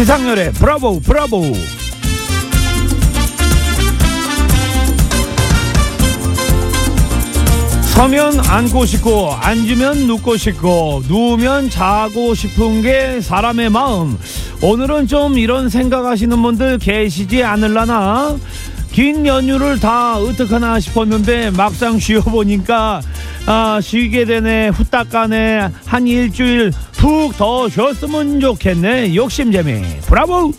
지상렬의 브라보 브라보. 서면 앉고 싶고 앉으면 눕고 싶고 누우면 자고 싶은 게 사람의 마음. 오늘은 좀 이런 생각하시는 분들 계시지 않을라나? 긴 연휴를 다 어떡하나 싶었는데 막상 쉬어보니까 아 쉬게 되네. 후딱 가네. 한 일주일 푹 더 쉬었으면 좋겠네. 욕심재미 브라보!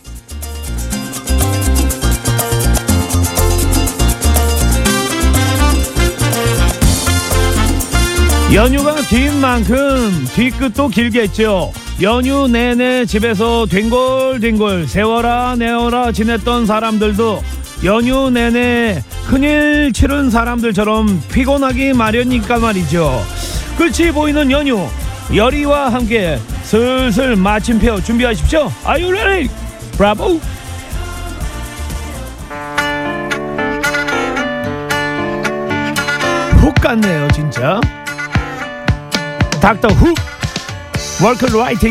연휴가 긴 만큼 뒤끝도 길겠죠. 연휴 내내 집에서 뒹굴뒹굴 세워라 내어라 지냈던 사람들도 연휴 내내 큰일 치른 사람들처럼 피곤하기 마련이니까 말이죠. 끝이 보이는 연휴 열이와 함께 슬슬 마침표 준비하십시오. Are you ready? 브라보! 훅 갔네요 진짜. 닥터 훅 월크 라이트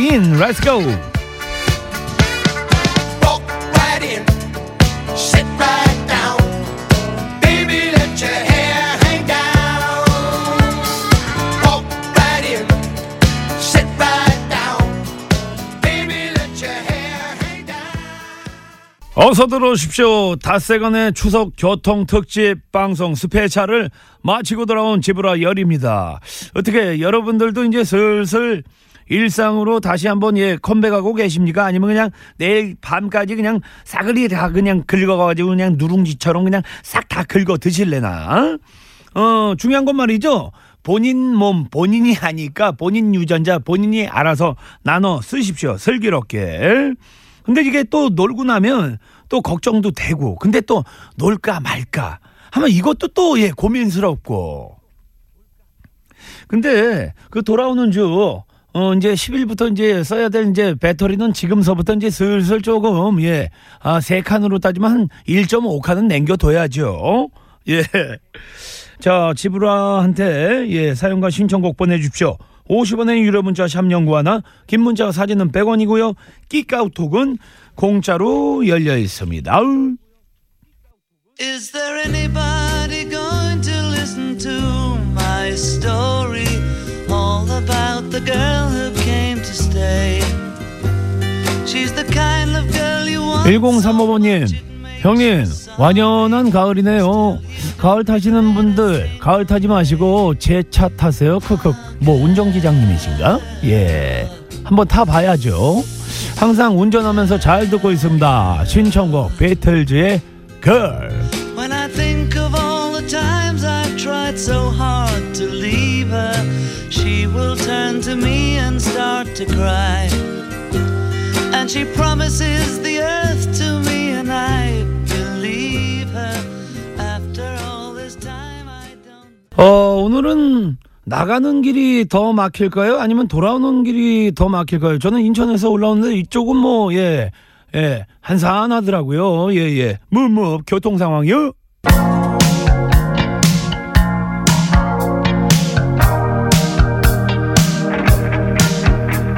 어서 들어오십시오 닷새간의 추석 교통 특집 방송 스페차를 마치고 돌아온 지브라 열입니다 어떻게 여러분들도 이제 슬슬 일상으로 다시 한번 예 컴백하고 계십니까? 아니면 그냥 내일 밤까지 그냥 싸그리 다 그냥 긁어가지고 그냥 누룽지처럼 그냥 싹 다 긁어 드실래나? 어 중요한 건 말이죠. 본인 몸 본인이 하니까 본인 유전자 본인이 알아서 나눠 쓰십시오. 슬기롭게. 근데 이게 또 놀고 나면 또 걱정도 되고 근데 또 놀까 말까 하면 이것도 또 예 고민스럽고 근데 그 돌아오는 주 어, 이제 10일부터 이제 써야 될 이제 배터리는 지금서부터 이제 슬슬 조금, 예, 아, 세 칸으로 따지면 한 1.5칸은 남겨둬야죠. 예. 자, 지브라한테, 예, 사용과 신청곡 보내주십시오. 50원의 유료 문자 샵 연구 하나, 긴 문자 사진은 100원이고요. 끼까우톡은 공짜로 열려 있습니다. 아우. Is there anybody going to listen to my story? All about the girl who came to stay. She's the kind of girl you want. 1035번님, 형님, 완연한 가을이네요. 가을 타시는 분들, 가을 타지 마시고 제 차 타세요. 크크. 뭐 운전기장님이신가? 예. 한번 타봐야죠. 항상 운전하면서 잘 듣고 있습니다. 신청곡 베틀즈의 걸. When I think of all the times I've tried so hard to leave her, she will turn to me and start to cry. And she promises the earth to me, 어, 오늘은 나가는 길이 더 막힐까요? 아니면 돌아오는 길이 더 막힐까요? 저는 인천에서 올라오는데 이쪽은 뭐, 예, 예, 한산하더라고요. 예, 예. 뭐, 뭐, 교통 상황이요?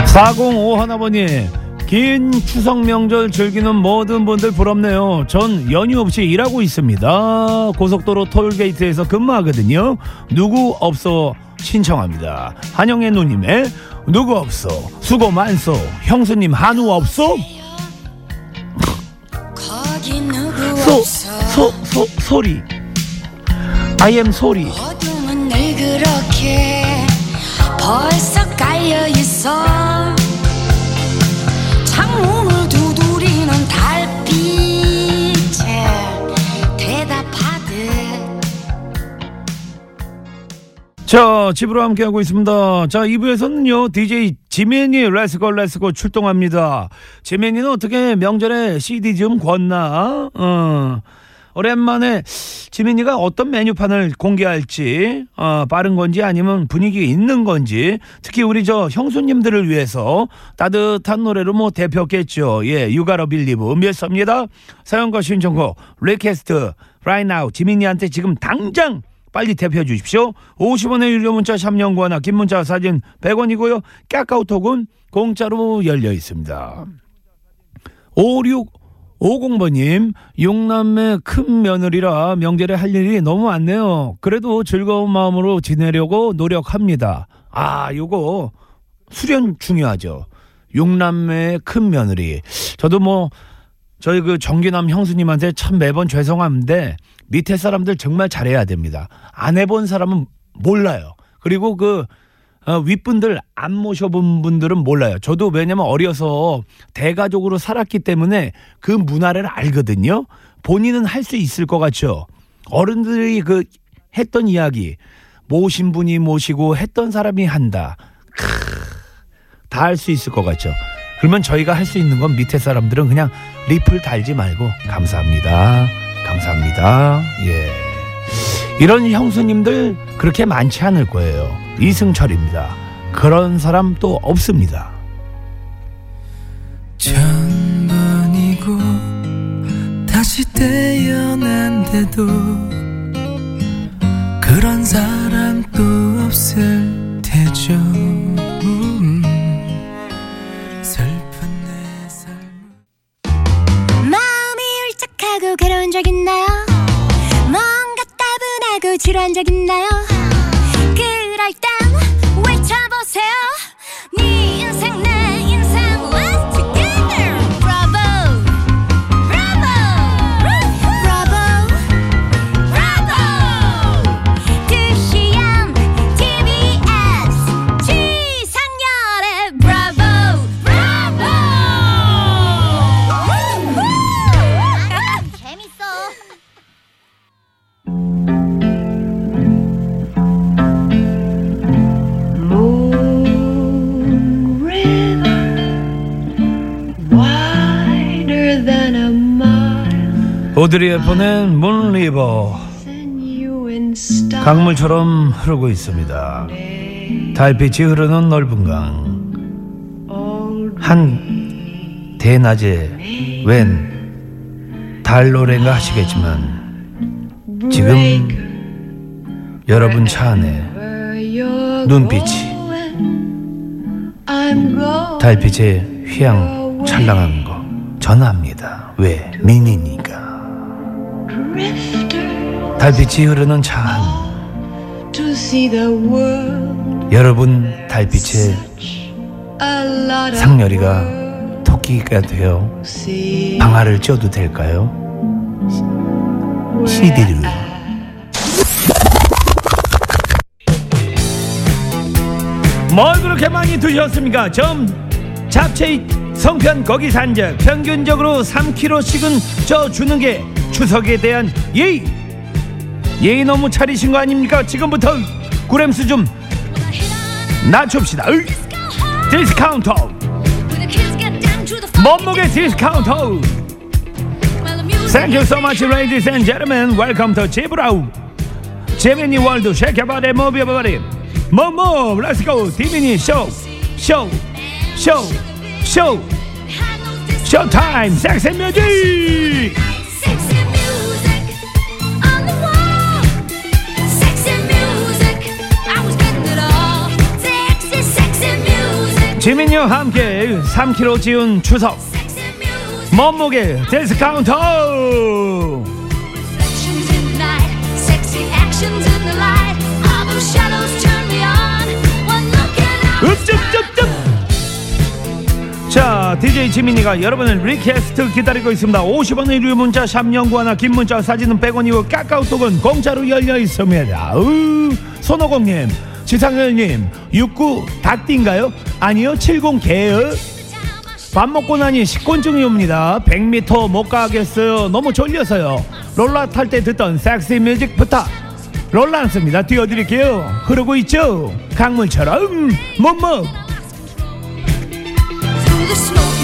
405 하나버님 긴 추석 명절 즐기는 모든 분들 부럽네요. 전 연휴 없이 일하고 있습니다. 고속도로 톨게이트에서 근무하거든요. 누구 없어 신청합니다. 한영애 누님의 누구 없어 수고 많소 형수님 한우 누구 소, 소, 소, 소리 I am 소리 어둠은 늘 그렇게 벌써 깔려 있어 달빛에 대답하듯 자, 집으로 함께하고 있습니다. 자, 2부에서는요, DJ 지민이 let's go let's go 출동합니다. 지민이는 어떻게 명절에 CD 좀 굽나? 어. 오랜만에 지민이가 어떤 메뉴판을 공개할지 어, 빠른 건지 아니면 분위기 있는 건지 특히 우리 저 형수님들을 위해서 따뜻한 노래로 뭐 데펴겠죠. 예, you gotta believe 몇 섭니다. 사연과 신청곡 request right now 지민이한테 지금 당장 빨리 데펴 주십시오. 50원의 유료 문자 샵 영구하나 긴 문자 사진 100원이고요. 카카오톡은 공짜로 열려 있습니다. 5650번님, 용남매 큰 며느리라 명절에 할 일이 너무 많네요. 그래도 즐거운 마음으로 지내려고 노력합니다. 아, 요거 수련 중요하죠. 용남매의 큰 며느리. 저도 뭐, 저희 그 정기남 형수님한테 참 매번 죄송한데, 밑에 사람들 정말 잘해야 됩니다. 안 해본 사람은 몰라요. 그리고 그, 어, 윗분들 안 모셔본 분들은 몰라요. 저도 왜냐면 어려서 대가족으로 살았기 때문에 그 문화를 알거든요. 본인은 할 수 있을 것 같죠. 어른들이 그 했던 이야기, 모신 분이 모시고 했던 사람이 한다. 다 할 수 있을 것 같죠. 그러면 저희가 할 수 있는 건 밑에 사람들은 그냥 리플 달지 말고 감사합니다. 감사합니다. 예. 이런 형수님들 그렇게 많지 않을 거예요. 이승철입니다. 그런 사람 또 없습니다. 천번이고 다시 태어난데도 그런 사람 또 없을 테죠 지루한 적 있나요? 그럴 땐 오드리 헵번의 문리버. 강물처럼 흐르고 있습니다. 달빛이 흐르는 넓은 강. 한 대낮에 웬 달 노래인가 하시겠지만 지금 여러분 차 안에 눈빛이. 달빛에 휘황 찰랑한 거 전합니다. 왜? Drifter 달빛이 흐르는 차 안. 여러분 달빛에 상렬이가 토끼가 되어 방아를 쪄도 될까요? CD를 뭘 그렇게 많이 드셨습니까? 좀 잡채 송편 거기 산적 평균적으로 3kg씩은 쪄 주는 게 추석에 대한 예의 예의 너무 차리신 거 아닙니까? 지금부터 그램수 좀 낮춥시다 디스카운트 몸무게 디스카운트 Thank you so much ladies and gentlemen Welcome to 지브라 지민이 world body Move move Let's go 디미니 쇼 쇼 쇼 쇼쇼 타임 섹시 뮤직 지민이와 함께 3kg 지운 추석. 몸무게 I was 읍줍줍줍 자 DJ 지민이가 여러분을 request 기다리고 있습니다 50원의 유료 문자 샵 영구 하나 긴 문자 사진은 100원이고 카카오톡은 공짜로 열려 있습니다 으, 손오공님 지상렬님 69 닭띠인가요? 아니요 70 개요 밥 먹고 나니 식곤증이 옵니다. 100m 못 가겠어요. 너무 졸려서요. 롤라 탈 때 듣던 Sexy Music 부탁. 씁니다. 띄워드릴게요. 흐르고 있죠? 강물처럼 뭐뭐 Through the smoky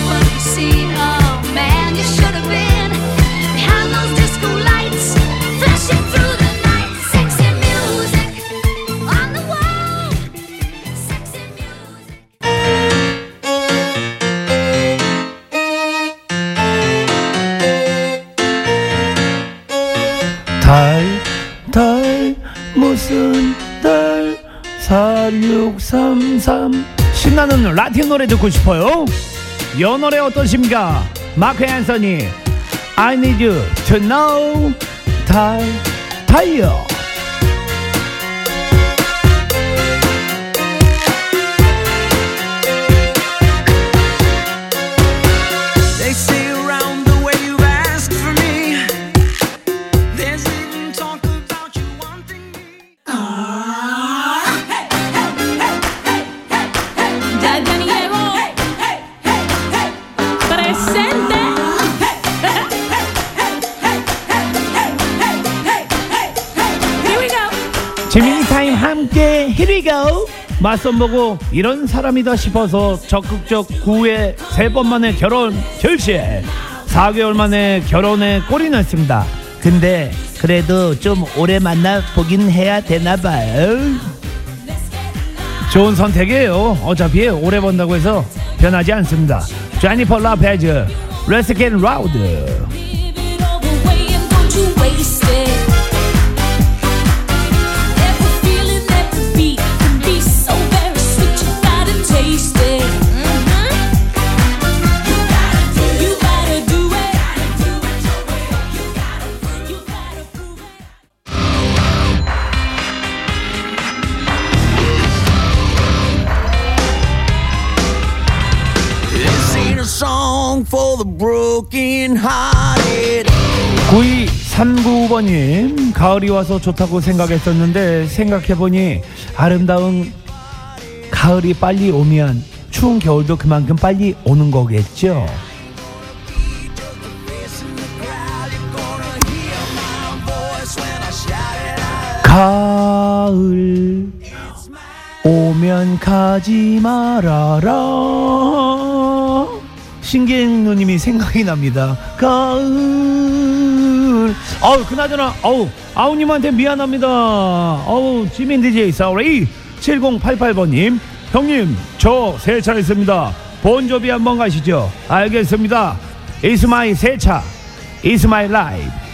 4633. 신나는 라틴 노래 듣고 싶어요? 여 노래 어떠십니까? 마크 앤서니 I need you to know 달 타이 맞선 보고 이런 사람이다 싶어서 적극적 구애 세 번 만에 결혼 결실. 4개월 만에 결혼에 꼴이 났습니다. 근데 그래도 좀 오래 만나 보긴 해야 되나 봐요. 좋은 선택이에요. 어차피 오래 본다고 해서 변하지 않습니다. 제니퍼 라페즈 it. all song for the broken hearted. 9239번님 가을이 와서 좋다고 생각했었는데 생각해보니 아름다운 가을이 빨리 오면 추운 겨울도 그만큼 빨리 오는 거겠죠 가을 오면 가지 말아라 신기행 누님이 생각이 납니다. 가을 아우 그나저나 아우 아우님한테 미안합니다. 아우 지민 DJ 사우리 7088번님. 형님 저 세차 있습니다. 본조비 한번 가시죠. 알겠습니다. It's my 세차. It's my life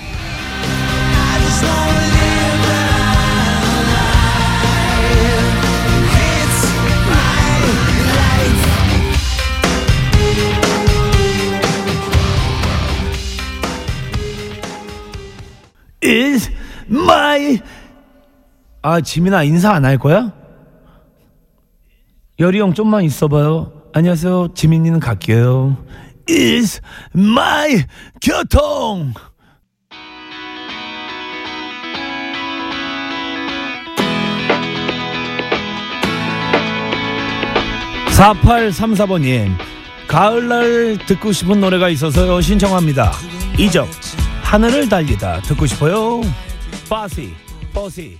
is my 아 지민아 인사 안 할 거야? 열이 형 좀만 있어봐요. 안녕하세요. 지민이는 갈게요. is my 교통. (4834번님) 가을날 듣고 싶은 노래가 있어서요 신청합니다. 이적 하늘을 달리다 듣고 싶어요. 빠시, 빠시.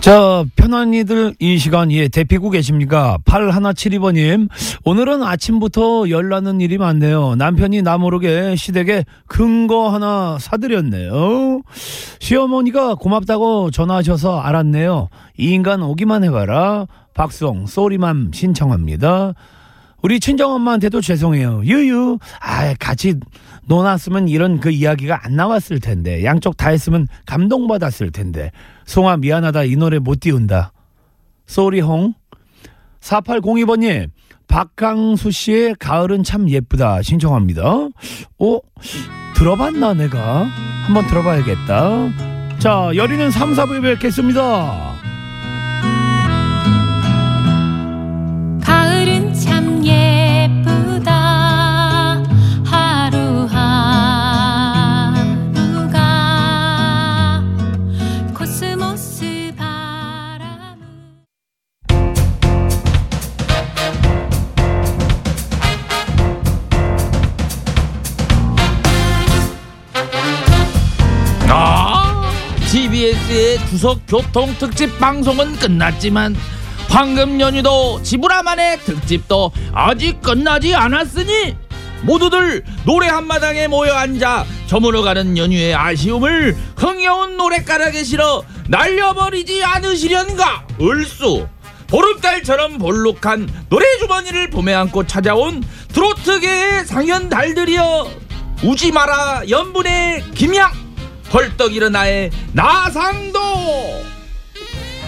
자, 편안히들 이 시간 예 대피고 계십니까? 8172번님 오늘은 아침부터 열나는 일이 많네요. 남편이 나 모르게 시댁에 큰거 하나 사드렸네요. 시어머니가 고맙다고 전화하셔서 알았네요. 이 인간 오기만 해봐라. 박송 쏘리맘 신청합니다. 우리 친정엄마한테도 죄송해요. 유유. 아, 같이 논았으면 이런 그 이야기가 안 나왔을 텐데. 양쪽 다 했으면 감동받았을 텐데. 송아 미안하다. 이 노래 못 띄운다. 쏘리홍. 4802번님. 박강수 씨의 가을은 참 예쁘다. 신청합니다. 어? 들어봤나 내가? 한번 들어봐야겠다. 자, 열이는 3, 4부에 뵙겠습니다. 추석 교통 특집 방송은 끝났지만 황금 연휴도 지브라만의 특집도 아직 끝나지 않았으니 모두들 노래 한마당에 모여 앉아 저물어가는 연휴의 아쉬움을 흥겨운 노래가락에 실어 날려버리지 않으시련가 을수. 보름달처럼 볼록한 노래 주머니를 봄에 안고 찾아온 트로트계의 상현달들이여. 우지 마라 연분의 김양 벌떡 일어나의 나상도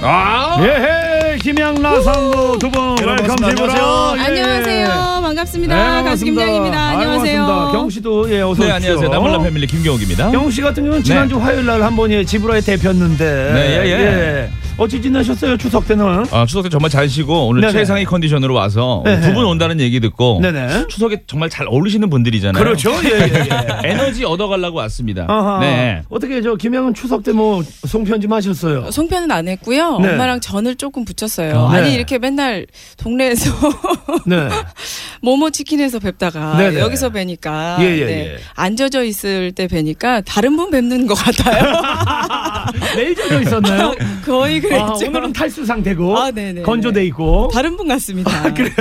아 예헤 김양 나상도 두분 welcome 반갑습니다. 지브라 안녕하세요. 예. 안녕하세요. 반갑습니다. 가수 김양입니다. 아이고, 안녕하세요. 반갑습니다. 경우 씨도 예 어서 네, 오십시오. 안녕하세요. 나몰라 패밀리 김경욱입니다. 경우 씨 같은 경우는 지난주 화요일 날 한 번에 지브라에 데폈는데 네, 예, 예. 어찌 지내셨어요 추석 때는? 아, 추석 때 정말 잘 쉬고 오늘 네네. 최상의 컨디션으로 와서 네네. 두분 온다는 얘기 듣고 네네. 추석에 정말 잘 어울리시는 분들이잖아요. 그렇죠. 예, 예, 예. 에너지 얻어가려고 왔습니다. 아하. 네. 어떻게 저 김영은 추석 때 뭐 송편 좀 하셨어요? 송편은 안 했고요. 네. 엄마랑 전을 조금 붙였어요. 네. 아니 이렇게 맨날 동네에서 네. 모모 치킨에서 뵙다가 네네. 여기서 뵈니까 네. 예, 예, 예. 앉아져 있을 때 뵈니까 다른 분 뵙는 것 같아요. 매일 젖어 있었나요? 거의 그 랬죠. 아, 오늘은 탈수 상태고 아, 네네. 건조돼 있고. 다른 분 같습니다. 그래요.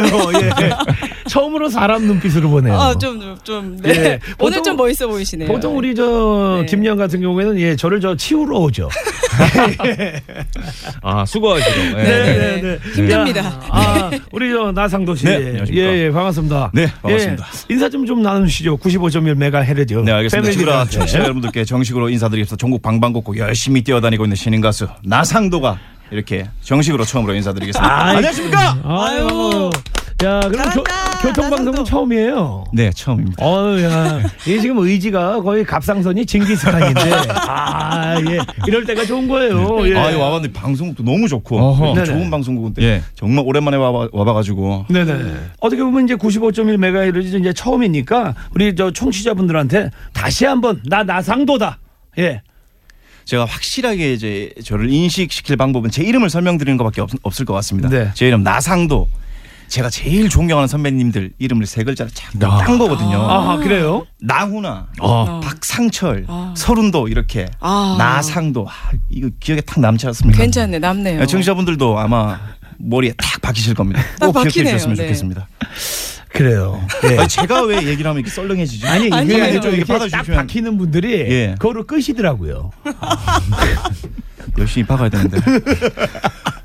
예. 처음으로 사람 눈빛으로 보네요. 아, 좀, 좀, 좀, 네. 예. 오늘 보통- 좀 멋있어 보이시네요. 보통 우리 저 네. 김영 같은 경우에는 예 저를 저 치우러 오죠. 아, 수고하시고. 네. 네, 네. 힘듭니다. 야, 아, 우리 저 나상도 씨. 네. 예, 예, 반갑습니다. 네, 반갑습니다. 예, 인사 좀 좀 나누시죠. 95.1 메가 헤르죠. 네, 알겠습니다. 지브라 패밀리들한테. 청취자 여러분들께 정식으로 인사드리겠습니다. 전국 방방곡곡 열심히 뛰어다니고 있는 신인 가수 나상도가 이렇게 정식으로 처음으로 인사드리겠습니다. 아이, 안녕하십니까? 아유. 야, 그럼 교, 교통방송은. 처음이에요. 네, 처음입니다. 어우, 야. 이게 지금 의지가 거의 갑상선이 징기스칸인데. 아, 예. 이럴 때가 좋은 거예요. 예. 아, 이 와봤는데 방송국도 너무 좋고 어허. 네네. 좋은 방송국인데 예. 정말 오랜만에 와봐, 와봐가지고 네네. 어떻게 보면 이제 95.1 메가헤르츠 이제 처음이니까 우리 저 청취자분들한테 다시 한번 나 나상도다. 예. 제가 확실하게 이제 저를 인식시킬 방법은 제 이름을 설명드리는 것밖에 없, 없을 것 같습니다. 네. 제 이름 나상도. 제가 제일 존경하는 선배님들 이름을 세 글자를 쫙딴 거거든요. 아하, 그래요? 나훈아, 어. 박상철, 아. 서른도 이렇게 아. 나상도 아, 이거 기억에 탁 남지 않습니까? 괜찮네, 남네요. 청취자분들도 아마 머리에 탁 박히실 겁니다. 딱 꼭 기억해 박히네요. 주셨으면 네. 좋겠습니다. 그래요. 예. 아니, 제가 왜 얘기를 하면 이렇게 썰렁해지죠? 아니, 아니에요. 이게 좀좀 이렇게 이렇게 딱 받아주시면- 박히는 분들이 예. 그거를 끄시더라고요. 열심히 박아야 되는데.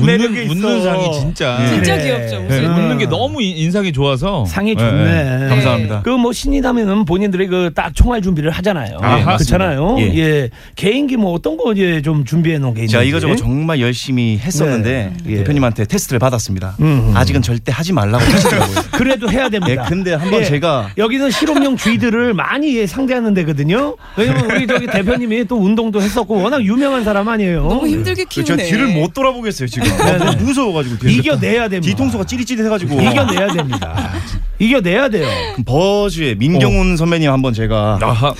묻는, 있어. 묻는 상이 진짜. 예. 진짜 그래. 귀엽죠. 네, 묻는 게 너무 인- 인상이 좋아서. 상이 네. 좋네. 감사합니다. 그 뭐 신이라면은 본인들이 그 딱 총알 준비를 하잖아요. 아하. 그렇잖아요. 맞습니다. 예. 예. 개인기 뭐 어떤 거 이제 좀 준비해 놓은 게 있는지. 제가 이거저거 정말 열심히 했었는데 네. 예. 대표님한테 테스트를 받았습니다. 음. 아직은 절대 하지 말라고 하시더라고요. 그래도 해야 됩니다. 예, 근데 한번 제가- 여기는 실험용 쥐들을 많이 예, 상대하는 데거든요. 왜냐면 우리 저기 대표님이 또 운동도 했었고 워낙 유명한 사람 아니에요. 너무 힘들게 키우네. 제가 뒤를 못 돌아보겠어요 지금. 너무 무서워가지고 뒤에서. 이겨내야 됩니다. 뒤통수가 찌릿찌릿해가지고. 이겨내야 됩니다. 이겨내야 돼요. 버즈의 민경훈 선배님 한번 제가 아하.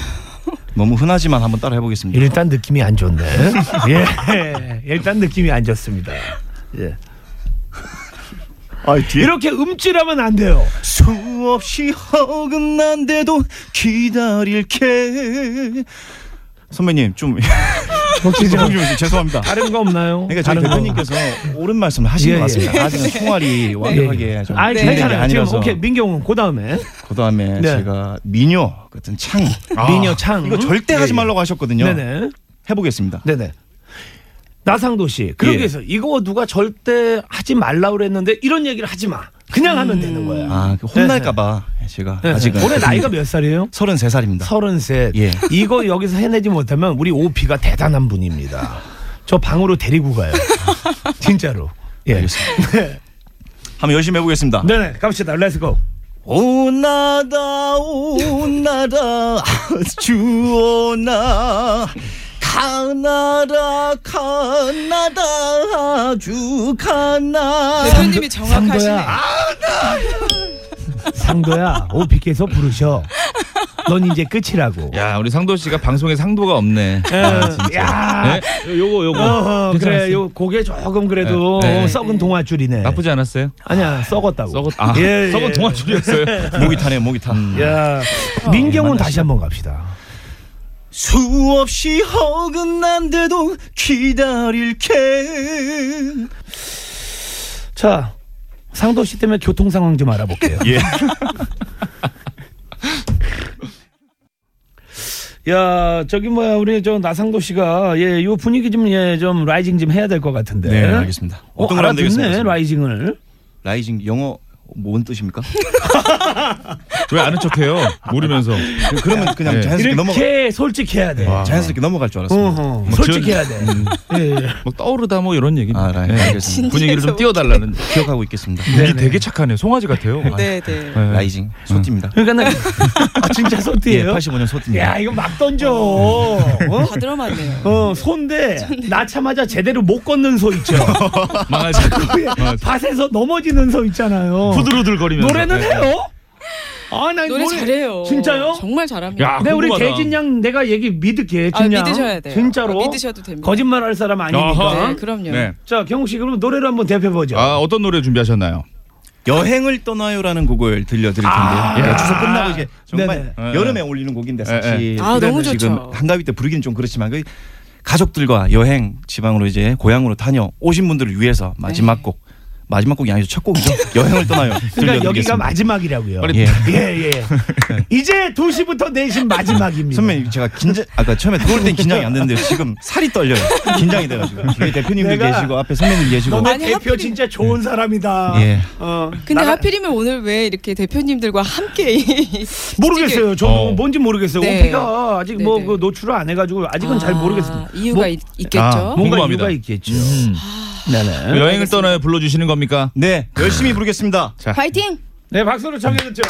너무 흔하지만 한번 따라 해보겠습니다. 일단 느낌이 안 좋네. 예. 일단 느낌이 안 좋습니다. 예. 아, 뒤에 이렇게 음질하면 안 돼요. 수없이 어긋난데도 기다릴게. 선배님 좀 혹시 저씨 죄송합니다. 다른 거 없나요? 그러니까 저희 다른 거. 대표님께서 옳은 말씀을 하신 예, 것 같습니다. 예. 아직은 총알이 완벽하게 좀 아이 네. 준비된 게 괜찮아요. 지금 아니라서 오케이 민경훈 그 다음에 그 다음에 네. 제가 미녀 같은 창 미녀 창 이거 절대 하지 말라고 하셨거든요. 네네 해보겠습니다. 네네. 나상도 씨 그러기 예. 위해서 이거 누가 절대 하지 말라 그랬는데 이런 얘기를 하지 마. 그냥 하면 되는 거야. 아, 그 혼날까봐 제가 네. 아직은 올해 나이가 몇 살이에요? 33살입니다. 서른셋. 예. 이거 여기서 해내지 못하면 우리 오피가 대단한 분입니다. 저 방으로 데리고 가요. 진짜로. 예. 알겠습니다. 네. 한번 열심히 해보겠습니다. 네네 갑시다. Let's go. 오나다 오나다 주오나 가나다 가나다 아주 가나 대표님이 정확하시네. 상도야. 상도야. 오피께서 부르셔. 넌 이제 끝이라고. 야, 우리 상도 씨가 방송에 상도가 없네. 예. 야. 네? 요거 요거. 어허, 그래. 괜찮았어요? 요 고개 조금 그래도 네, 네. 썩은 동아줄이네. 나쁘지 않았어요? 아니야 썩었다고. 썩었 아, 예, 예. 썩은 동아줄이었어요. 목이 타네요 목이 타 야 민경훈 다시 한번 갑시다. 수없이 어긋난데도 기다릴게 자 상도 씨 때문에 교통 상황 좀 알아볼게요. 예. 야 저기 뭐야 우리 저 나상도 씨가 예 요 분위기 좀 예 좀 라이징 좀 해야 될 것 같은데. 네 알겠습니다 어, 어떤 걸 하면 알아듣네 되겠습니까 라이징을. Rising 영어 뭔 뜻입니까? 왜 아는 척해요? 모르면서. 그러면 그냥 네. 자연스럽게 넘어가 이렇게 솔직해야 돼. 자연스럽게 넘어갈 줄 알았습니다. 어허, 뭐 솔직해야 돼. 예, 예. 막 떠오르다 뭐 이런 얘기. 아, 네, 알겠습니다. 분위기를 좀 띄워달라는. 기억하고 있겠습니다. 분이 되게 착하네. 송아지 같아요. 네, 네. 네. Rising 소띠입니다. 그러니까 나 아, 진짜 예, 소띠예요? 85년 소띠입니다. 야 이거 막 던져. 어? 다 들어맞네요. 어, 소인데 낳자마자 제대로 못 걷는 소 있죠. 망하지. 밭에서 넘어지는 소 있잖아요. 후들후들 거리면서. 노래는 네. 해요? 아, 나 노래 잘해요. 진짜요? 정말 잘합니다. 야, 네, 우리. 대진 양 내가 얘기 믿을게. 아, 진양. 믿으셔야 돼요. 진짜로. 아, 믿으셔도 됩니다. 거짓말 할 사람 아니니까. 네, 그럼요. 네. 자, 경욱 씨 그러면 노래를 한번 대표해 보죠. 아, 어떤 노래 준비하셨나요? 여행을 떠나요라는 곡을 들려드릴 텐데요. 아. 야. 추석 끝나고 이제 정말 네네. 여름에 올리는 곡인데 네, 사실 네. 아, 너무 지금 좋죠. 한가위 때 부르기는 좀 그렇지만 그 가족들과 여행 지방으로 이제 고향으로 다녀 오신 분들을 위해서 마지막 네. 곡 마지막 곡이 아니죠 첫 곡이죠. 여행을 떠나요. 그러니까. 여기가 마지막이라고요. 빨리 예. 예, 예. 이제 2시부터 4시 마지막입니다. 선배님 제가 긴장 아까 처음에 들어올 땐 긴장이 안 됐는데 지금 살이 떨려요. 긴장이 돼 가지고 뒤에 대표님도 계시고 앞에 선배님 계시고 너네 아니, 대표 하필이면- 진짜 좋은 사람이다. 예. 어, 근데 나가- 하필이면 오늘 왜 이렇게 대표님들과 함께 이- 모르겠어요. 저도 어. 뭔지 모르겠어요. 네. 오피가 아직 네, 뭐 네. 그 노출을 안 해 가지고 아직은 잘 아, 모르겠습니다. 이유가 뭐- 있, 있겠죠. 아, 뭔가 궁금합니다. 이유가 있겠죠. 음. 네네. 여행을. 떠나요 불러주시는 겁니까? 네 열심히 부르겠습니다. 자, 파이팅! 네, 박수로 청해줬죠.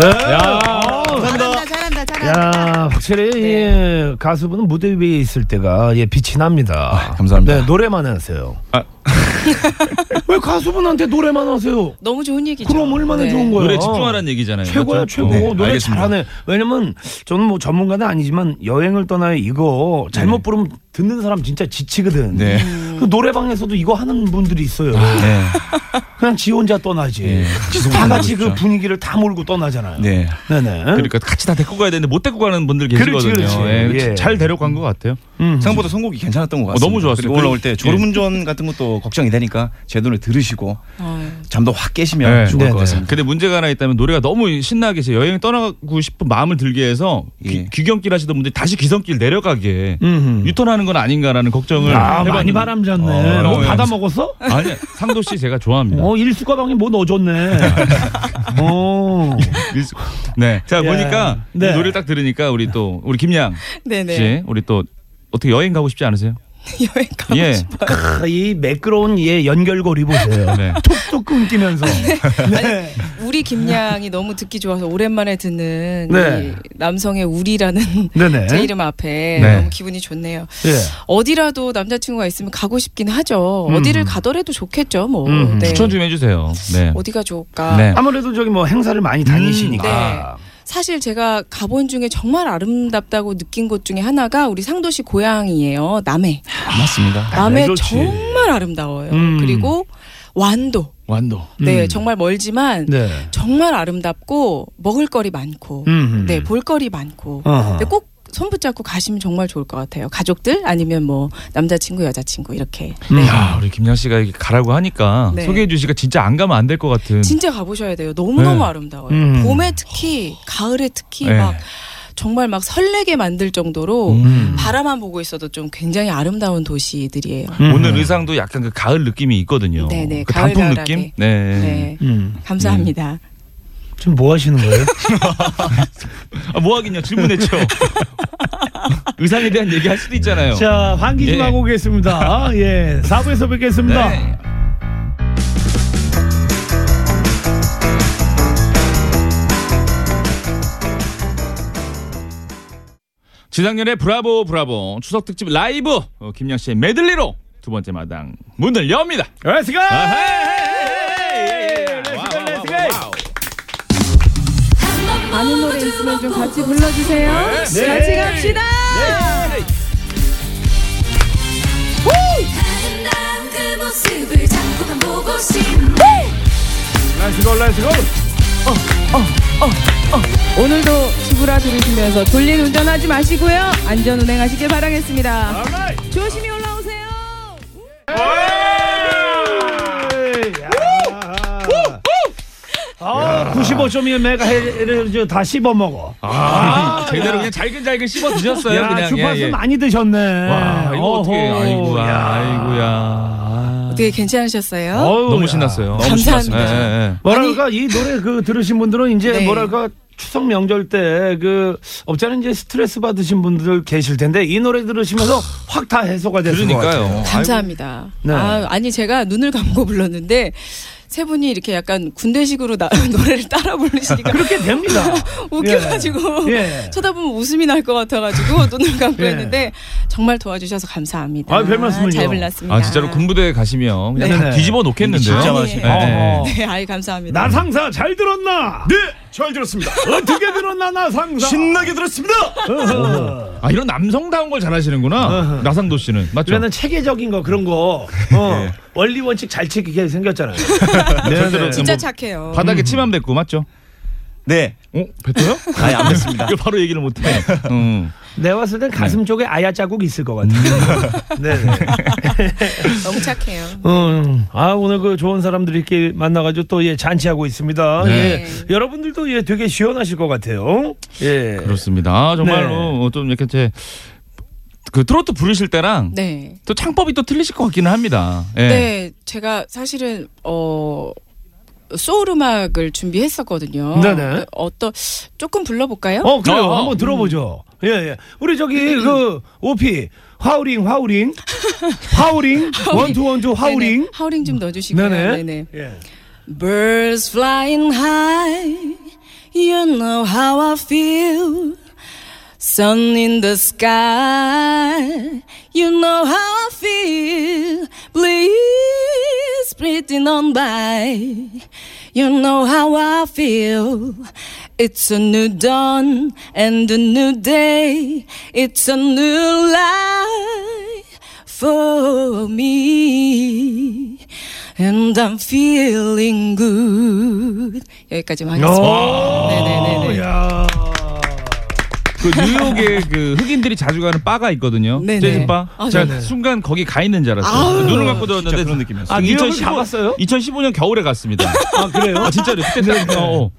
네. 야. 잘한다, 잘한다, 잘한다. 야, 확실히 네. 예, 가수분은 무대 위에 있을 때가 예, 빛이 납니다. 아, 감사합니다. 네, 노래만 하세요. 아. 왜 가수분한테 노래만 하세요? 너무 좋은 얘기죠. 그럼 얼마나 네. 좋은 거야. 노래 집중하라는 얘기잖아요. 최고야 맞죠? 최고 네, 노래 알겠습니다. 잘하네 왜냐면 저는 뭐 전문가는 아니지만 여행을 떠나요 이거 잘못 부르면 듣는 사람 진짜 지치거든 네. 그 노래방에서도 이거 하는 분들이 있어요 네. 그냥 지 혼자 떠나지 네. 다 같이 그. 분위기를 다 몰고 떠나잖아요 네. 네네 그러니까 같이 다 데리고 가야 되는데 못 데리고 가는 분들 그렇지, 계시거든요. 그렇지. 예, 예. 잘 데려간 것 같아요. 음. 생각보다 선곡이 괜찮았던 것 같습니다. 너무 좋았어요. 올라올 때 졸음운전 같은 것도 걱정이 되니까 제 노래 들으시고 아유. 잠도 확 깨시면 네. 좋을 네네. 것 같습니다. 근데 문제가 하나 있다면 노래가 너무 신나게 해서 여행 떠나고 싶은 마음을 들게 해서 귀, 예. 귀 경길 하시던 분들이 다시 기성길 내려가게 음흠. 유턴하는 건 아닌가라는 걱정을 아 많이 해봤는데- 바람 잤네 어, 뭐 어, 받아 예. 먹었어? 아니 상도 씨 제가 좋아합니다. 어 일수 가방에 뭐 넣어줬네 어. 네. 자 야. 보니까 이 네. 노래를 딱 들으니까 우리 또 우리 김양 네 네. 씨 우리 또 어떻게 여행 가고 싶지 않으세요? 여행 가고 예. 싶어요. 크, 이 매끄러운 예 연결고리 보세요 네. 툭툭 끊기면서 네. 우리 김양이 너무 듣기 좋아서 오랜만에 듣는 네. 이 남성의 우리라는 네네 제 이름 앞에 네. 너무 기분이 좋네요. 예. 어디라도 남자친구가 있으면 가고 싶긴 하죠. 음. 어디를 가더라도 좋겠죠, 뭐. 음. 네. 추천 좀 해주세요. 네. 어디가 좋을까? 네. 아무래도 저기 뭐 행사를 많이 다니시니까. 사실 제가 가본 중에 정말 아름답다고 느낀 곳 중에 하나가 우리 상도시 고향이에요. 남해. 맞습니다. 남해 좋지. 정말 아름다워요. 음. 그리고 완도. 완도. 네, 음. 정말 멀지만 네. 정말 아름답고 먹을거리 많고. 음. 네, 볼거리 많고. 꼭 손 붙잡고 가시면 정말 좋을 것 같아요. 가족들 아니면 뭐 남자친구, 여자친구 이렇게. 네. 야 우리 김양 씨가 이렇게 가라고 하니까 네. 소개해 주시니까 진짜 안 가면 안 될 것 같은. 진짜 가보셔야 돼요. 너무 너무 네. 아름다워요. 음. 봄에 특히, 가을에 특히 네. 막 정말 막 설레게 만들 정도로 음. 바라만 보고 있어도 좀 굉장히 아름다운 도시들이에요. 음. 오늘 의상도 약간 그 가을 느낌이 있거든요. 네네, 그 가을, 단풍 가을하게. 느낌? 네. 네. 음. 감사합니다. 지금 뭐 하시는 거예요? 아, 뭐 하긴요. 질문했죠. 의상에 대한 얘기 할 수도 있잖아요. 자, 환기 좀 예. 하고 오겠습니다. 예. 4부에서 뵙겠습니다. 네. 지상렬의 브라보 브라보 추석 특집 라이브 어, 김양 씨의 메들리로 두 번째 마당 문을 엽니다. 아 아는 노래 있으면 좀 같이 불러주세요. 네. 같이 갑시다. 아름다운 그 모습을 잠깐 보고 싶네. Let's go, let's go! 오늘도 지브라 들으시면서 돌린 운전하지 마시고요. 안전 운행하시길 바라겠습니다. 조심히 올라오세요. 아, 95.1 메가헤르츠 다 씹어 먹어. 아, 제대로 그냥 잘근잘근 씹어 드셨어요. 야, 그냥 주파수 예, 예. 많이 드셨네. 와, 이거 어떻게 어허, 아이고야, 야. 아이고야. 아, 어떻게 괜찮으셨어요? 어우, 너무 야. 신났어요. 감사합니다. 예, 예, 예. 뭐랄까 이 노래 그 들으신 분들은 이제 네. 뭐랄까 추석 명절 때그 없잖아 이제 스트레스 받으신 분들 계실 텐데 이 노래 들으시면서 확 다 해소가 됐을 것 같아요. 그러니까요. 감사합니다. 네. 아, 아니 제가 눈을 감고 불렀는데 세 분이 이렇게 약간 군대식으로 나, 노래를 따라 부르시니까 그렇게 됩니다. 웃겨가지고 예. 쳐다보면 웃음이 날 것 같아가지고 눈을 감고 예. 했는데 정말 도와주셔서 감사합니다. 아, 별 말씀을요. 잘 불렀습니다. 아, 진짜로 군부대 가시면 그냥 네. 다 뒤집어 놓겠는데요. 진짜 맛있네. 예, 예. 어. 네, 아이 감사합니다. 나 상사 잘 들었나? 네, 잘 들었습니다. 어떻게 들었나 나 상사? 신나게 들었습니다. 아, 이런 남성다운 걸 잘하시는구나. 나상도 씨는. 맞죠? 그러면 체계적인 거 그런 거 어, 원리 원칙 잘 지키게 생겼잖아요. 절대로 진짜 뭐 착해요. 바닥에 침함 뱉고 맞죠? 네, 어? 뱉어요? 아예 안 됐습니다. 이거 바로 얘기를 못 해. 음. 내가 봤을 땐 가슴 쪽에 아야 자국 있을 것 같아요. 네네. 너무 착해요. 음, 아 오늘 그 좋은 사람들이 이렇게 만나가지고 또 예 잔치하고 있습니다. 네. 예, 여러분들도 예 되게 시원하실 것 같아요. 예. 그렇습니다. 아, 정말로 좀 이렇게 제 그 트로트 부르실 때랑 네. 또 창법이 또 틀리실 것 같기는 합니다. 예. 네, 제가 사실은 어 소울 음악을 준비했었거든요. 네네. 어떤 조금 불러볼까요? 어 그래요. 어. 한번 들어보죠. 예, 예. 우리 저기 그 오피 화우링 화우링 화우링 원투 원투 화우링. 네네. 하우링 좀 넣어주시고요. 네네. 네네. 예. Birds flying high, you know how I feel. Sun in the sky, you know how I feel. Breeze breathing on by, you know how I feel. It's a new dawn and a new day. It's a new life for me. And I'm feeling good. 여기까지만 하겠습니다. 네네네네. 야. 그 뉴욕에 그 흑인들이 자주 가는 바가 있거든요. 네네. 재즈바. 아, 제가 네네. 순간 거기 가 있는 줄 알았어요. 아우. 눈을 감고 들었는데 그런 느낌이었어요. 아, 뉴욕을 가봤어요? 2015년 겨울에 갔습니다. 아 그래요? 아 진짜로 그때 딱 어, 어.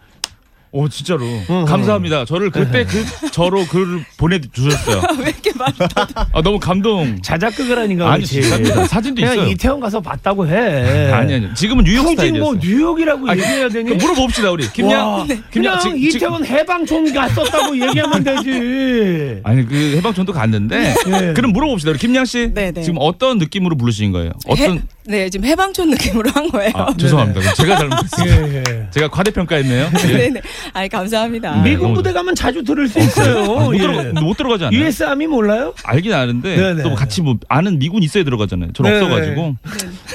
오 진짜로 감사합니다. 저를 그때 그 저로 글을 보내주셨어요. 왜 이렇게 말아 너무 감동. 자작극을 하니까 아니. 진짜입니다. 사진도 그냥 있어요. 이태원 가서 봤다고 해. 아니 아니 지금은 뉴욕 굳이 스타일이었어요. 뭐 뉴욕이라고 아니, 얘기해야 되니? 그 물어봅시다 우리 와, 김양. 그냥 김양 지- 지- 이태원 해방촌 갔었다고 얘기하면 되지. 아니 그 해방촌도 갔는데 예. 그럼 물어봅시다 우리 김양 씨 네 네. 지금 어떤 느낌으로 부르신 거예요? 어떤 해, 네, 지금 해방촌 느낌으로 한 거예요. 아 죄송합니다. 그럼 제가 잘못했어요. 예, 예. 제가 과대평가했네요. 예. 네네. 아이, 감사합니다. 네, 미군 너무 부대 가면 자주 들을 수 있어요. 아, 못, 예. 들어가, 못 들어가지 않나요? US 아미 몰라요? 알긴 아는데 네네. 또 같이 뭐 아는 미군 있어야 들어가잖아요. 전 네네. 없어가지고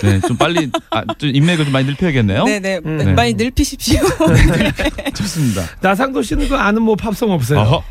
네, 좀 빨리 아, 좀 인맥을 좀 많이 늘려야겠네요. 네네. 네. 많이 늙히십시오. 좋습니다. 나상도 씨는 그 아는 뭐 팝송 없어요? 어허.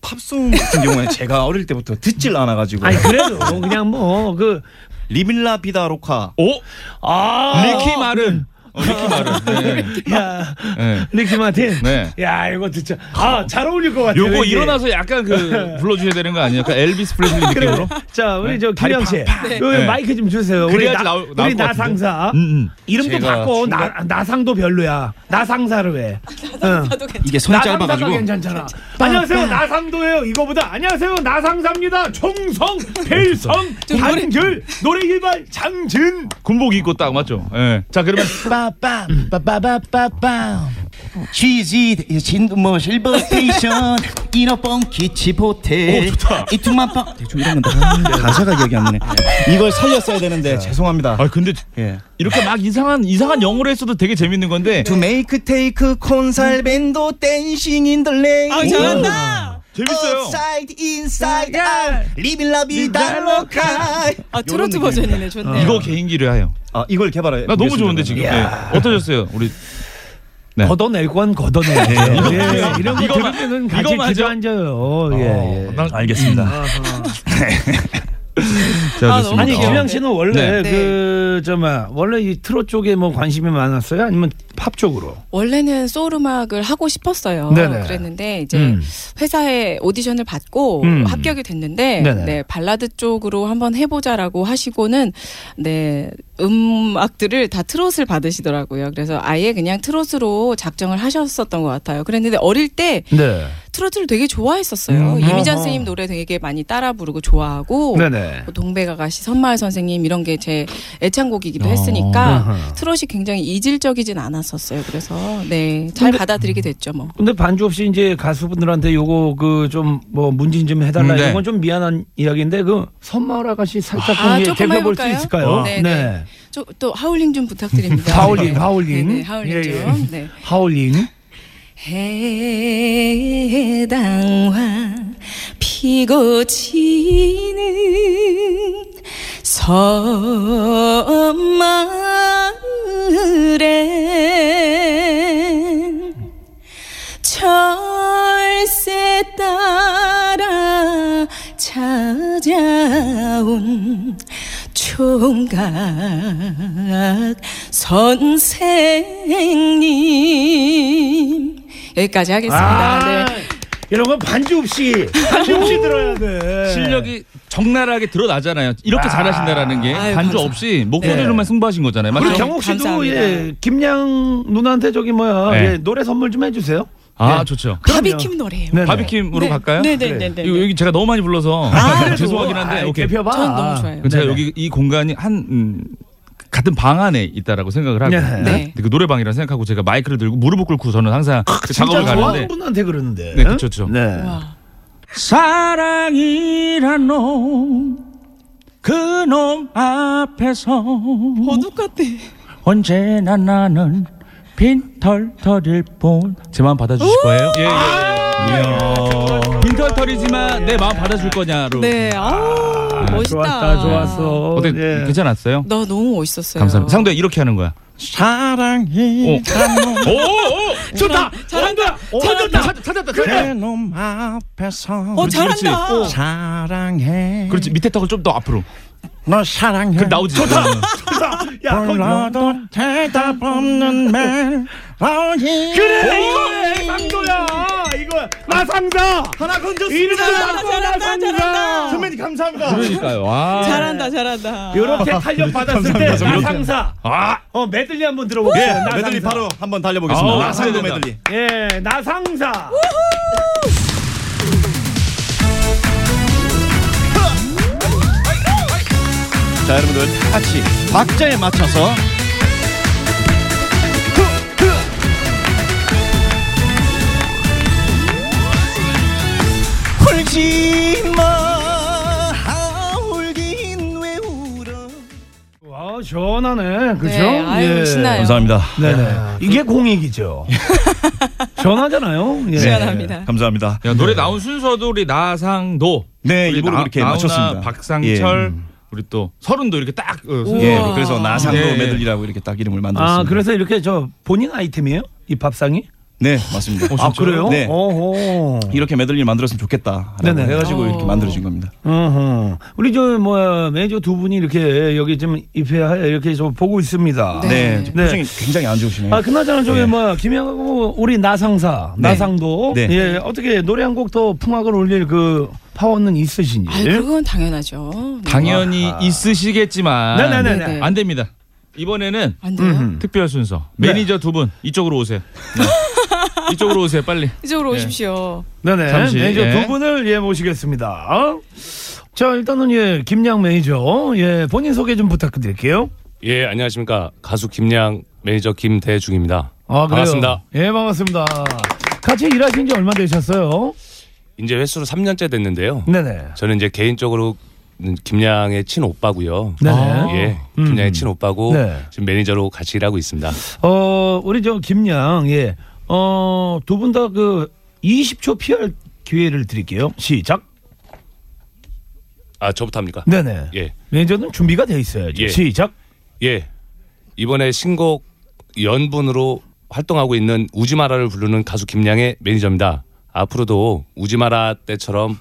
팝송 같은 경우에 제가 어릴 때부터 듣질 않아가지고 아니 그래도 그냥 뭐 그 Livin' La Vida Loca. 오? 아, 리키 마틴 어, 리키 마틴. 네. 야 네. 리키 마틴. 네. 야 이거 진짜 아 잘 어울릴 것 같아요. 요거 이게. 일어나서 약간 그 불러주셔야 되는 거 아니에요? 약간 엘비스 프레슬리 그래. 느낌으로. 자 우리 저 다리 김양 씨, 팍팍. 요 네. 마이크 좀 주세요. 우리 그래야지 나, 나올- 나올 우리 것 같은데. 나상사 음, 음. 이름도 제가 바꿔 나 나상도 별로야. 나상사로 해. 응. 이게 손이 짧아가지고 괜찮잖아. 안녕하세요 나상도예요. 이거보다 안녕하세요 나상사입니다. 총성 필성 단결 노래 일발 장진. 군복 입고 딱 맞죠? 예. 자 그러면 빠빰 빠빠빠빠빰. 취지 진뭐 실버 스테이션 이너 뻥키 치포테 오, 좋다. 이투만 빵 대충 이런 아, 가사가 기억이 안 나네. 이걸 살렸어야 되는데 죄송합니다. 아 근데 예. 이렇게 막 이상한 이상한 영어로 했어도 되게 재밌는 건데. To make take 콘살 밴도 댄싱 인더 레인 아, 잘한다. 재밌어요. Outside inside out Living la vida loca 아, 트로트 버전이네. 좋네요. 이거 개인기를 해요. 아 이걸 개발해 나 너무 좋은데 지금. 예. 어떠셨어요, 우리? 네. 걷어낼 건 걷어내야죠. 이거- 예, 이런 거 들으면은 같이? 주저앉아요. 예, 예. 난- 알겠습니다 자, 아, 좋습니다. 아니. 김양 씨는 원래 네. 네. 그 저마 원래 이 트롯 쪽에 뭐 관심이 많았어요? 아니면 팝 쪽으로. 원래는 소울 음악을 하고 싶었어요. 네네. 그랬는데 이제 음. 회사에 오디션을 받고 음. 합격이 됐는데 네네. 네, 발라드 쪽으로 한번 해 보자라고 하시고는 네 음악들을 다 트롯을 받으시더라고요. 그래서 아예 그냥 트롯으로 작정을 하셨었던 것 같아요. 그랬는데 어릴 때 네. 트로트를 되게 좋아했었어요. 음. 이미자 어허. 선생님 노래 되게 많이 따라 부르고 좋아하고 네네. 뭐 동백아가씨, 선마을 선생님 이런 게 제 애창곡이기도 어. 했으니까 아하. 트롯이 굉장히 이질적이진 않았었어요. 그래서 네잘 근데- 받아들이게 됐죠 뭐. 근데 반주 없이 이제 가수분들한테 요거 그 좀 뭐 문진 좀 해달라 음, 네. 이건 좀 미안한 이야기인데 그 선마을 아가씨 살짝 아, 좀 대표볼 수 해볼까요? 있을까요? 어. 네네. 저, 또 하울링 좀 부탁드립니다. 하울링, 하울링. 네네, 하울링 예, 좀. 네. 하울링. 해당화 피고 지는 섬마을엔 철새 따라 찾아온 총각 선생님 여기까지 하겠습니다. 아, 네. 이런 건 반주 없이 반주 없이 들어야 돼. 실력이 적나라하게 드러나잖아요. 이렇게 아. 잘하신다라는 게 아유, 반주 감사- 없이 목소리로만 네. 승부하신 거잖아요. 맞죠? 우리 경옥 씨도 감사합니다. 예, 김양 누나한테 저기 뭐야 네. 예, 노래 선물 좀 해주세요. 아 네. 좋죠. 바비킴 노래예요. 네네. 바비킴으로 갈까요? 네네네네. 이거 여기 제가 너무 많이 불러서 죄송하긴 한데 아이, 오케이. 대표봐. 전 너무 좋아요. 제가 네 네. 여기 이 공간이 한 음, 같은 방 안에 있다라고 생각을 하고 네. 네. 그 노래방이라 생각하고 제가 마이크를 들고 무릎을 꿇고 저는 항상 그 진짜 작업을 좋아하는 가는데 분한테 그러는데. 네, 그쵸, 그쵸. 네. 와. 사랑이란 놈 그놈 앞에서 어둑 같아. 언제나 나는 빈털터릴 뿐. 제 마음 받아주실 거예요? 예, 예. 예. 빈털터리지만 내 마음 받아줄 거냐로. 네, 아, 멋있다. 좋았다, 좋았어. 어때 예. 괜찮았어요? 너 너무 멋있었어요. 감사합니다. 상도야 이렇게 하는 거야. 사랑이 오, 오, 좋다. 잘한다. 어, 잘한다. 찾았다, 찾았다. 그놈 앞에서 어, 그렇지, 잘한다. 그렇지. 사랑해 그렇지 밑에 턱을 좀 더 앞으로. 너 사랑해 그 나오지. 좋다. 야, 거기 불러도 대답 없는 멜로디 그래 이거네 상도야 이거 나상자 하나 건졌습니다 이름도 잘한다, 잘한다, 나상자 잘한다. 선배님 감사합니다 그러니까요. 와. 잘한다, 잘한다. 이렇게 탄력 받았을 때 감사합니다. 나 상사 아, 어 메들리 한번 들어볼게요 예. 메들리 바로 한번 달려보겠습니다. 아우, 나상도. 메들리. 예 나 상사 자, 여러분들 같이 박자에 맞춰서 울지마 울긴 왜 울어 와 시원하네 그죠 네, 아유, 신나요. 감사합니다. 네네 이게 공익이죠 시원하잖아요 예. 시원합니다. 감사합니다. 야, 노래 나온 순서도 우리 나상도. 네, 우리 일부러 나- 그렇게 나훈아, 맞췄습니다. 박상철, 예. 우리 또 설운도 이렇게 딱. 어. 예. 그래서 나상도 예. 메들리라고 이렇게 딱 이름을 만들었습니다. 아 그래서 이렇게 저 본인 아이템이에요 이 밥상이 네, 맞습니다. 아 그래요 네. 어허 이렇게 메들리를 만들었으면 좋겠다라고 네네. 해가지고 어. 이렇게 만들어진 겁니다. 어허. 우리 저 뭐야 매니저 두 분이 이렇게 여기 좀 입회하여 이렇게 좀 보고 있습니다. 네. 네, 좀 네. 표정이 굉장히 안 좋으시네요. 아 그나저나 저기 네. 뭐 김양하고 우리 나상사 네. 나상도 네. 예 어떻게 노래 한 곡 더 풍악을 올릴 그 파워는 있으신지? 아, 그건 당연하죠. 네. 당연히 아하. 있으시겠지만 네네네네. 네네. 안 됩니다. 이번에는 안. 특별 순서 네. 매니저 두 분 이쪽으로 오세요. 네. 이쪽으로 오세요 빨리. 이쪽으로 네. 오십시오. 네네. 잠시, 매니저 예. 두 분을 예 모시겠습니다. 어? 자 일단은 예 김양 매니저 예 본인 소개 좀 부탁드릴게요. 예, 안녕하십니까. 가수 김양 매니저 김대중입니다. 아 그래요? 반갑습니다. 예 반갑습니다. 같이 일하신 지 얼마 되셨어요? 이제 횟수로 3년째 됐는데요. 네네. 저는 이제 개인적으로 김양의 친오빠고요. 네네. 예, 음. 김양의 친오빠고 네. 지금 매니저로 같이 일하고 있습니다. 어, 우리 저 김양, 예. 어, 두 분 다 그 20초 PR 기회를 드릴게요. 시작. 아, 저부터 합니까? 네네. 예. 매니저는 준비가 돼 있어야죠. 예. 시작. 예. 이번에 신곡 연분으로 활동하고 있는 우지마라를 부르는 가수 김양의 매니저입니다. 앞으로도 우지마라 때처럼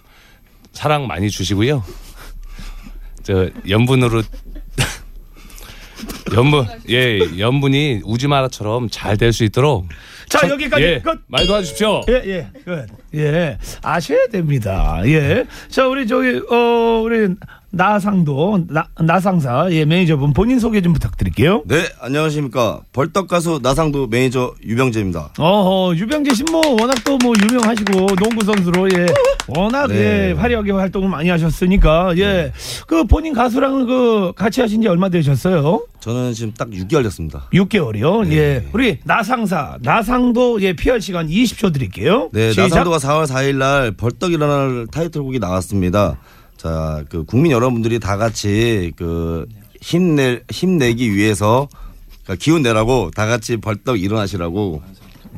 사랑 많이 주시고요. 저 연분으로 연분 예 연분이 우지마라처럼 잘 될 수 있도록 자, 첫- 여기까지 예, 끝. 많이 도와주십시오. 예, 예, 끝. 예, 아셔야 됩니다. 예. 자, 우리 저기, 어, 우리 나상도, 나, 나상사, 예, 매니저분 본인 소개 좀 부탁드릴게요. 네, 안녕하십니까. 벌떡 가수 나상도 매니저 유병재입니다. 어허, 유병재 씨뭐 워낙 또 뭐 유명하시고 농구 선수로 예, 워낙 네. 예, 화려하게 활동을 많이 하셨으니까 예, 그 본인 가수랑 그 같이 하신 지 얼마 되셨어요? 저는 지금 딱 6개월 됐습니다. 6개월이요. 네. 예, 우리 나상사, 나상 도 예, PR 시간 20초 드릴게요. 네, 시작. 나상도가 4월 4일 날 벌떡 일어날 타이틀곡이 나왔습니다. 자, 그 국민 여러분들이 다 같이 그 힘내 힘내기 위해서 그러니까 기운 내라고 다 같이 벌떡 일어나시라고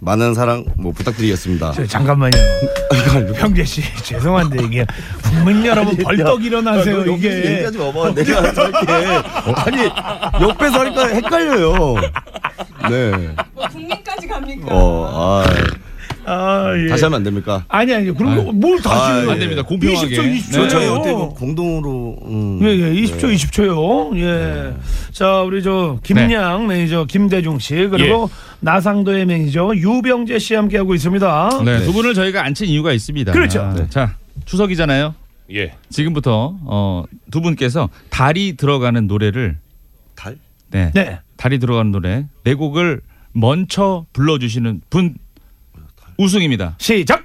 많은 사랑 뭐 부탁드리겠습니다. 저, 잠깐만요. 병재 씨 죄송한데 이게 국민 여러분 벌떡 일어나세요 너 이게. 얘기하지 마봐. 내가 저렇게 아니 옆에서 하니까 헷갈려요. 네. 국민까지 갑니까? 어, 아, 아, 예. 다시 하면 안 됩니까? 아니 아니 그런 거 뭘 다시 아, 해요? 안 됩니다. 공평하게. 20초 20초. 저 저희 어때 뭐 공동으로 음. 예, 예, 20초, 20초요. 예. 자, 우리 저 김양 매니저 김대중 씨 그리고 나상도의 매니저 유병재 씨 함께 하고 있습니다. 네, 두 분을 저희가 앉힌 이유가 있습니다. 그렇죠. 아, 자, 추석이잖아요. 예. 지금부터 어, 두 분께서 달이 들어가는 노래를 달? 네, 네. 달이 들어가는 노래 네 곡을 먼저 불러주시는 분 우승입니다. 시작.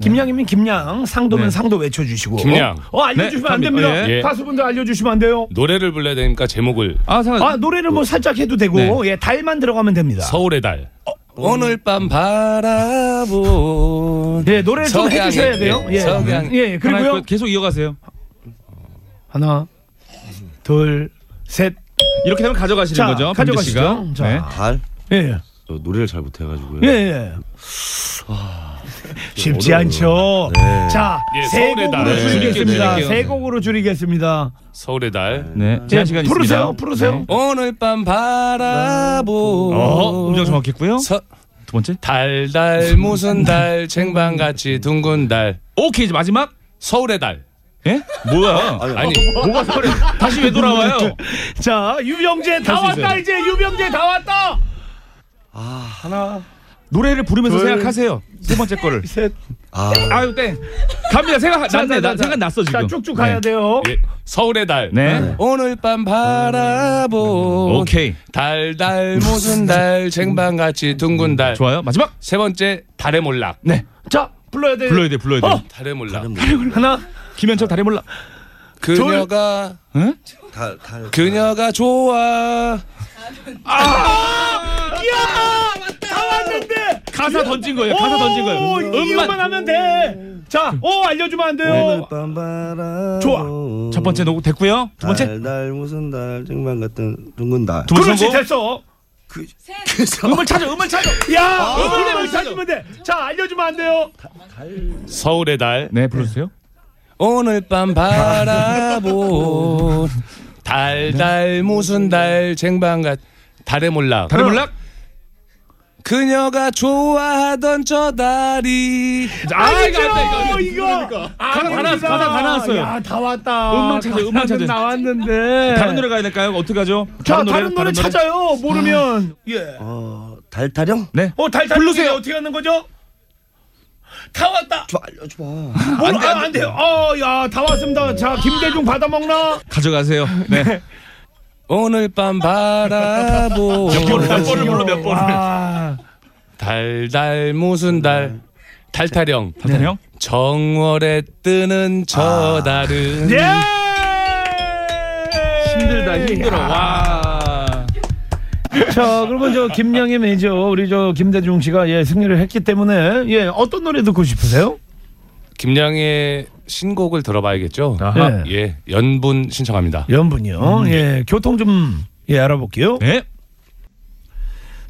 김양이면 김양, 상도면 네. 상도 외쳐주시고. 김양. 어, 어, 알려주시면 네, 안 됩니다. 갑니다. 예. 가수분들 알려주시면 안 돼요. 노래를 불러야 되니까 제목을 아, 상관. 아, 노래를 뭐 살짝 해도 되고, 네. 예, 달만 들어가면 됩니다. 서울의 달. 오늘 밤 바라본 예, 노래를 좀 해주셔야 돼요. 예, 예, 석양. 예, 예, 하나 그리고요. 계속 이어가세요. 하나, 둘, 셋. 이렇게 되면 가져가시는 자, 거죠. 가져가시죠. 씨가. 자. 네. 달? 예, 예. 저 노래를 잘 못해가지고요. 예, 예. 쉽지 않죠. 네. 자, 예, 세 서울의 곡으로 달. 줄이겠습니다. 줄일게요. 세 곡으로 줄이겠습니다. 서울의 달. 네. 제한 시간 부르세요, 있습니다. 부르세요. 네. 오늘 밤 바라본 어, 음정 정확했고요. 서, 두 번째. 달달 무슨 달 쟁반같이 둥근 달 오케이, 이제 마지막. 서울의 달. 예? 뭐야? 아니 뭐가 서울에 다시 왜 돌아와요? 자, 유병재 다 왔다. 이제 유병재 다 왔다. 하나, 노래를 부르면서 둘, 생각하세요. 세 번째 거를. 셋. 아, 아유 땡. 갑니다. 생각 자, 났네. 자, 나 자, 생각 났어 지금. 자, 쭉쭉 가야 네. 돼요. 예, 서울의 달. 네. 오늘 밤 바라본 오케이. 달달 무슨 달 쟁반같이 둥근 달. 좋아요. 마지막. 세 번째 달의 몰락. 네. 자, 불러야 돼. 불러야 돼. 불러야 돼. 어. 달의 몰락. 하나, 김현철 다리 몰라. 그녀가 응? 달, 달. 그녀가 좋아. 다 왔는데. 가사 던진 거예요. 가사 던진 거예요. 오, 이것만 하면 돼. 자, 오, 알려주면 안 돼요. 좋아. 첫 번째 녹음 됐고요. 두 번째. 달달 무슨 달 정말 같은 둥근 달. 두 번째 그렇지, 성공. 됐어. 그, 음을 찾아, 음을 찾아. 야, 음을 찾으면 돼. 자, 알려주면 안 돼요. 서울의 달. 네, 불러주세요. 오늘 밤 바라본 달달 무슨 달 쟁반같 달의 몰락. 다리 몰라. 그녀가 좋아하던 저 달이 아, 이거 안 돼, 이거. 가사 다 나왔- 가사 다 나왔어요. 야, 다 왔다. 음만 찾아, 음만 찾아. 나왔는데. 다른 노래 가야 될까요? 어떻게 하죠? 자, 다른 노래, 노래? 찾아요. 모르면. 예. 어, 달타령? 네. 어, 달달 부르세요. 어떻게 하는 거죠? 다 왔다. 좀 알려줘봐. 모르, 아, 안 돼요. 어, 야, 다 왔습니다. 자, 김대중 받아 먹나? 가져가세요. 네. 오늘 밤 바라본 몇 번을 불러 몇 번을. 아, 달달 무슨 달 달타령 달타령 형. 정월에 뜨는 저 달은 예! 힘들다 힘들어. 와. 자, 그러면 저 김양의 매니저 우리 저 김대중 씨가 예 승리를 했기 때문에 예 어떤 노래 듣고 싶으세요? 김양의 신곡을 들어봐야겠죠. 아하. 예, 연분 신청합니다. 연분이요. 예, 교통 좀 예 알아볼게요. 네.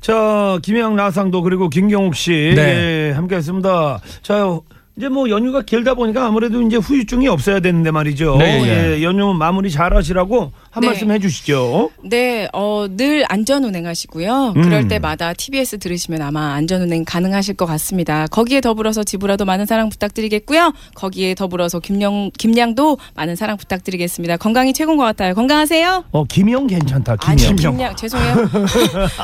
자, 김양 나상도 그리고 김경욱 씨 네. 예, 함께했습니다. 자, 이제 뭐 연휴가 길다 보니까 아무래도 이제 후유증이 없어야 되는데 말이죠. 네, 예. 예, 연휴 마무리 잘 하시라고 한 네. 말씀 해주시죠. 네, 어, 늘 안전 운행하시고요. 음. 그럴 때마다 TBS 들으시면 아마 안전 운행 가능하실 것 같습니다. 거기에 더불어서 지브라도 많은 사랑 부탁드리겠고요. 거기에 더불어서 김영 김양도 많은 사랑 부탁드리겠습니다. 건강이 최고인 것 같아요. 건강하세요. 어, 김영 괜찮다. 아니, 김영. 김양 죄송해요.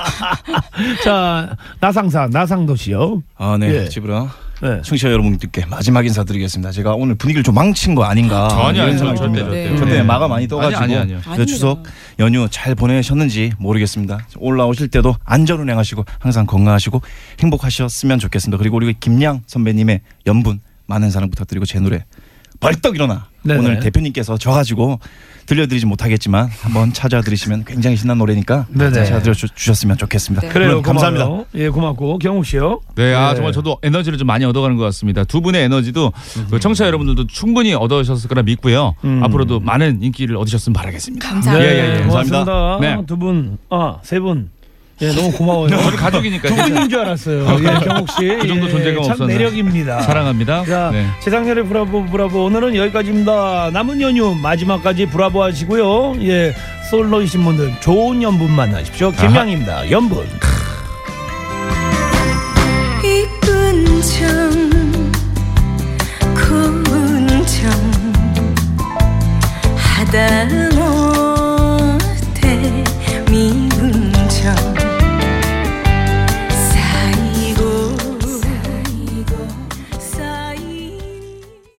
자, 나상사, 나상도시요. 아, 네. 예. 지브라. 네. 청취자 여러분들께 마지막 인사드리겠습니다. 제가 오늘 분위기를 좀 망친 거 아닌가 전혀 이런. 생각이 절대, 듭니다. 절대. 저 때문에 네. 마가 많이 떠가지고 아니, 아니, 아니요. 그 추석 연휴 잘 보내셨는지 모르겠습니다. 올라오실 때도 안전 운행하시고 항상 건강하시고 행복하셨으면 좋겠습니다. 그리고 우리 김양 선배님의 연분 많은 사랑 부탁드리고 제 노래 벌떡 일어나 네네. 오늘 대표님께서 져가지고 들려드리지 못하겠지만 한번 찾아 들으시면 굉장히 신난 노래니까 네네. 찾아 주셨으면 좋겠습니다. 네. 그래요. 감사합니다. 고마워요. 예, 고맙고 경욱 씨요. 네, 아 네. 정말 저도 에너지를 좀 많이 얻어가는 것 같습니다. 두 분의 에너지도 그 청취자 여러분들도 충분히 얻으셨을 거라 믿고요. 음. 앞으로도 많은 인기를 얻으셨으면 바라겠습니다. 감사합니다. 예, 예, 예. 고맙습니다. 감사합니다. 네. 두 분, 아, 세 분. 예, 너무 고마워요. 저희 가족이니까 두 분인 줄 알았어요. 예, 경욱 씨. 그 정도 예, 존재감 참 없었나. 매력입니다. 사랑합니다. 자, 네. 재작년에 브라보 브라보 오늘은 여기까지입니다. 남은 연휴 마지막까지 브라보 하시고요. 예, 솔로이신 분들 좋은 연분 만나십시오. 김양입니다. 연분. 이쁜 정 고운 정 하다